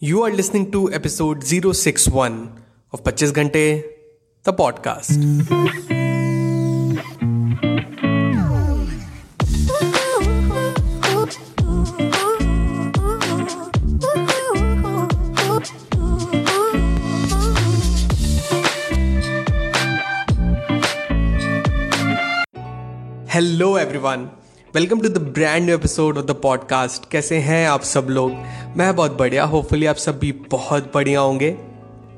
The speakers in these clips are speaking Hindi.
You are listening to episode 061 of 25 Ghante, the podcast. Hello, everyone. Welcome to the brand new episode of the podcast कैसे हैं आप सब लोग? मैं बहुत बढ़िया होपफुली आप सब भी बहुत बढ़िया होंगे।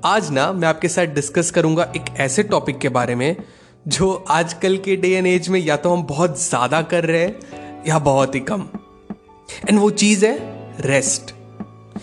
आज ना, मैं आपके साथ डिस्कस करूँगा एक ऐसे टॉपिक के बारे में, जो आजकल के डे एंड एज में या तो हम बहुत ज़्यादा कर रहे हैं, या बहुत ही कम। एंड वो चीज़ है rest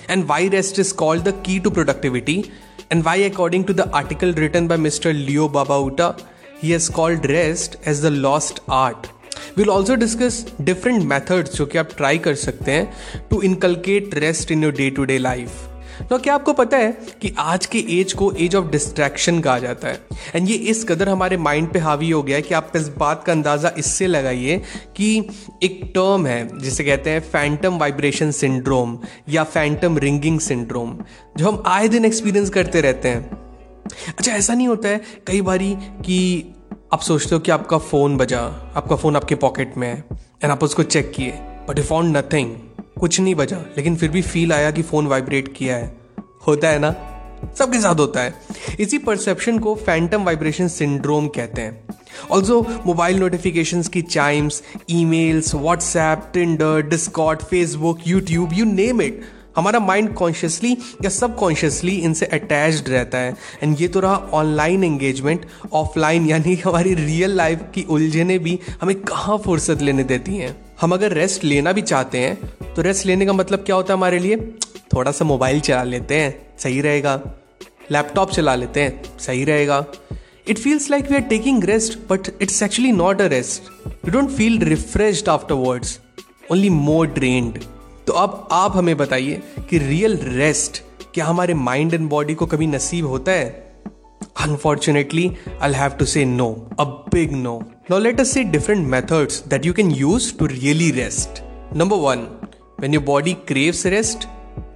and why rest is called the key to productivity and why according to the article written by mister Leo Babauta he has called rest as the lost art. Will also discuss different methods जो कि आप ट्राई कर सकते हैं to inculcate rest in your day to day life तो क्या आपको पता है कि आज के एज को एज ऑफ़ डिस्ट्रैक्शन कहा जाता है? एंड ये इस कदर हमारे माइंड पे हावी हो गया है कि आप इस बात का अंदाज़ा इससे लगाइए कि एक टर्म है, जिसे कहते हैं फैंटम वाइब्रेशन सिंड्रोम या फैंटम रिंगिंग सिंड्रोम जो हम आए दिन एक्सपीरियंस करते रहते हैं। अच्छा ऐसा नहीं होता है कई बारी कि आप सोचते हो कि आपका फ़ोन बजा, आपका फ़ोन आपके पॉकेट में है एंड आप उसको चेक किए बट यू फाउंड नथिंग कुछ नहीं बजा, लेकिन फिर भी फील आया कि फ़ोन वाइब्रेट किया है। होता है ना? सबके साथ होता है। इसी परसेप्शन को फैंटम वाइब्रेशन सिंड्रोम कहते हैं। ऑल्सो मोबाइल नोटिफिकेशन की chimes emails WhatsApp Tinder Discord Facebook YouTube you name it हमारा माइंड कॉन्शियसली या सब कॉन्शियसली इनसे अटैच्ड रहता है। एंड ये तो रहा ऑनलाइन एंगेजमेंट ऑफलाइन यानी हमारी रियल लाइफ की उलझने भी हमें कहाँ फुर्सत लेने देती हैं? हम अगर रेस्ट लेना भी चाहते हैं तो रेस्ट लेने का मतलब क्या होता है हमारे लिए? थोड़ा सा मोबाइल चला लेते हैं, सही रहेगा। लैपटॉप चला लेते हैं, सही रहेगा। It feels like we are taking rest but it's actually not a rest you don't feel refreshed afterwards only more drained तो अब आप हमें बताइए कि रियल रेस्ट क्या हमारे माइंड एंड बॉडी को कभी नसीब होता है? Unfortunately I have to say no a big no no let us see different methods that you can use to really rest number one when your body craves rest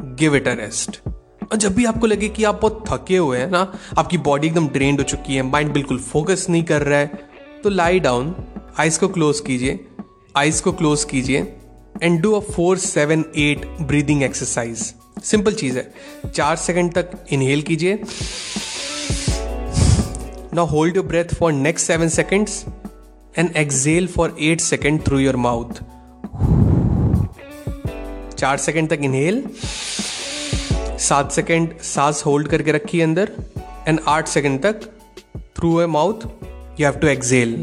give it a rest और जब भी आपको लगे कि आप बहुत थके हुए हैं ना, आपकी बॉडी एकदम ड्रेन्ड हो चुकी है माइंड बिल्कुल फोकस नहीं कर रहा है तो लाई डाउन आइस को क्लोज कीजिए आइस को क्लोज कीजिए and do a four seven eight breathing exercise simple चीज़ है चार सेकंड तक इनहेल कीजिए now hold your breath for next seven seconds and exhale for eight second through your mouth चार सेकंड तक इनहेल सात सेकंड सांस होल्ड करके रखिए अंदर एंड आठ सेकंड तक through a mouth you have to exhale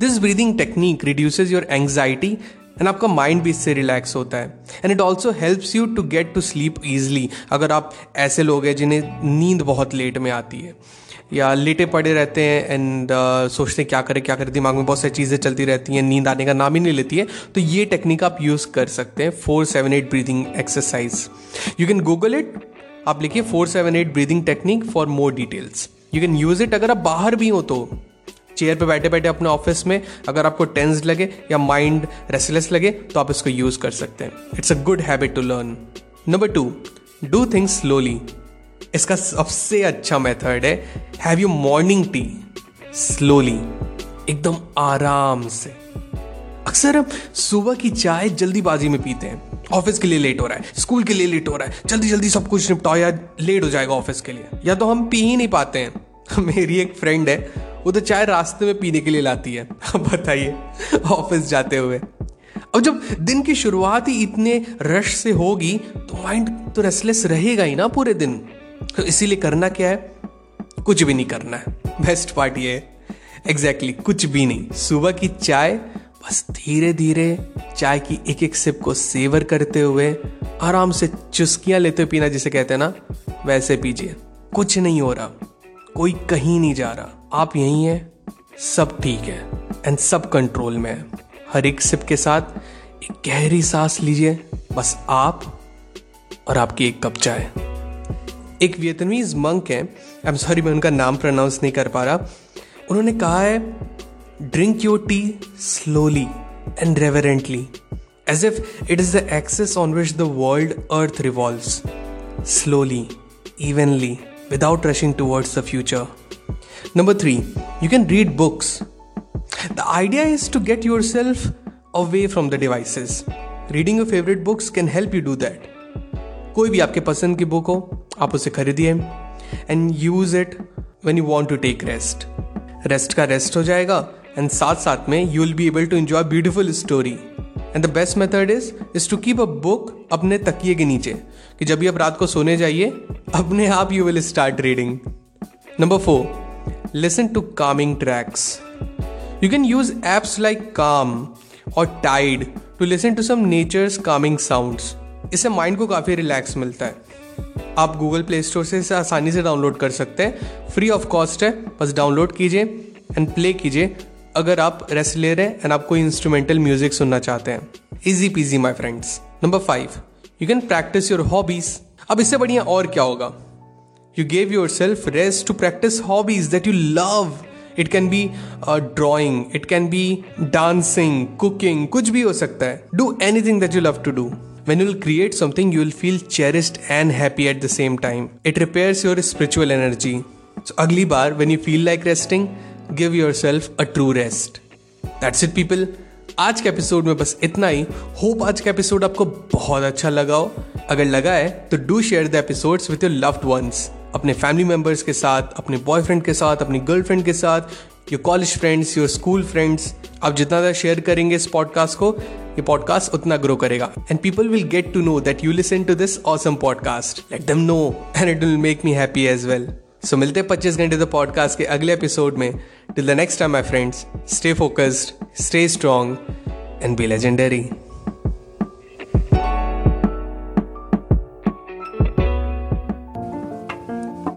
this breathing technique reduces your anxiety and आपका माइंड भी इससे रिलैक्स होता है. And it also helps you to get to sleep easily अगर आप ऐसे लोग हैं जिन्हें नींद बहुत लेट में आती है. या लेटे पड़े रहते हैं एंड uh, सोचते हैं क्या करें क्या करें. दिमाग में बहुत सारी चीज़ें चलती रहती हैं. नींद आने का नाम ही नहीं लेती है. तो ये टेक्निक आप यूज़ कर सकते हैं. Four seven eight breathing exercise you can Google it आप लिखिए four seven eight breathing technique for more details you can use it अगर आप बाहर भी हो तो. चेयर पे बैठे बैठे अपने ऑफ़िस में अगर आपको टेंस लगे या माइंड रेस्टलेस लगे तो आप इसको यूज़ कर सकते हैं। It's a good habit to learn number two do things slowly इसका सबसे अच्छा मेथड है have you morning tea slowly एकदम आराम से। अक्सर हम सुबह की चाय जल्दीबाजी में पीते हैं। ऑफ़िस के लिए लेट हो रहा है, स्कूल के लिए लेट हो रहा है जल्दी जल्दी सब कुछ निपटाओ या लेट हो जाएगा ऑफ़िस के लिए। या तो हम पी ही नहीं पाते हैं। मेरी एक फ्रेंड है वो तो चाय रास्ते में पीने के लिए लाती है। अब बताइए ऑफ़िस जाते हुए। और जब दिन की शुरुआत ही इतने रश से होगी तो माइंड तो रेस्टलेस रहेगा ही ना पूरे दिन। तो इसीलिए करना क्या है? कुछ भी नहीं करना है। बेस्ट पार्ट ये एग्जैक्टली exactly, कुछ भी नहीं। सुबह की चाय बस धीरे धीरे चाय की एक एक सिप को सेवर करते हुए आराम से चुस्कियाँ लेते पीना जिसे कहते हैं ना वैसे पीजिए। कुछ नहीं हो रहा। कोई कहीं नहीं जा रहा। आप यहीं हैं सब ठीक है एंड सब कंट्रोल में है। हर एक सिप के साथ एक गहरी सांस लीजिए बस आप और आपकी एक कप चाय। एक वियतनमीज मंक है आई एम सॉरी मैं उनका नाम प्रोनाउंस नहीं कर पा रहा। उन्होंने कहा है drink your tea slowly and reverently as if it is the axis on which the world earth revolves, slowly evenly, without rushing towards the future. Number three, you can read books. The idea is to get yourself away from the devices. Reading your favorite books can help you do that. कोई भी आपके पसंद की बुक हो आप उसे खरीदिए and use it when you want to take rest rest का रेस्ट हो जाएगा एंड साथ साथ में you will be able to enjoy beautiful story and the best method is is to keep a book अपने तकिए के नीचे कि जब भी आप रात को सोने जाइए अपने आप you will start reading number four listen to calming tracks you can use apps like calm और tide to listen to some nature's calming sounds इससे माइंड को काफ़ी रिलैक्स मिलता है। आप गूगल प्ले स्टोर से इसे आसानी से डाउनलोड कर सकते हैं। फ्री ऑफ़ कॉस्ट है। बस डाउनलोड कीजिए एंड प्ले कीजिए। अगर आप रहे हैं एंड आप कोई इंस्ट्रूमेंटल म्यूज़िक सुनना चाहते हैं। Easy peasy my friends number five you can practise your hobbies अब इससे बढ़िया और क्या होगा? Gave yourself rest to practise hobbies that you love it can be drawing it can be dancing cooking कुछ भी हो सकता है do anything that you love to do When you will create something, you will feel cherished and happy at the same time. It repairs your spiritual energy. So, अगली बार when you feel like resting, give yourself a true rest. That's it, people. आज के एपिसोड में बस इतना ही होप आज का एपिसोड आपको बहुत अच्छा लगा हो अगर लगा है तो do share the episodes with your loved ones अपने फैमिली मेंबर्स के साथ, अपने बॉयफ्रेंड के साथ, अपनी गर्लफ्रेंड के साथ your college friends your school friends आप जितना ज़्यादा शेयर करेंगे इस पॉडकास्ट को, ये पॉडकास्ट उतना ग्रो करेगा। And people will get to know that you listen to this awesome podcast let them know and it will make me happy as well so मिलते हैं पच्चीस घंटे द पॉडकास्ट के अगले एपिसोड में। Till the next time my friends stay focused stay strong and be legendary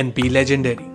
and be legendary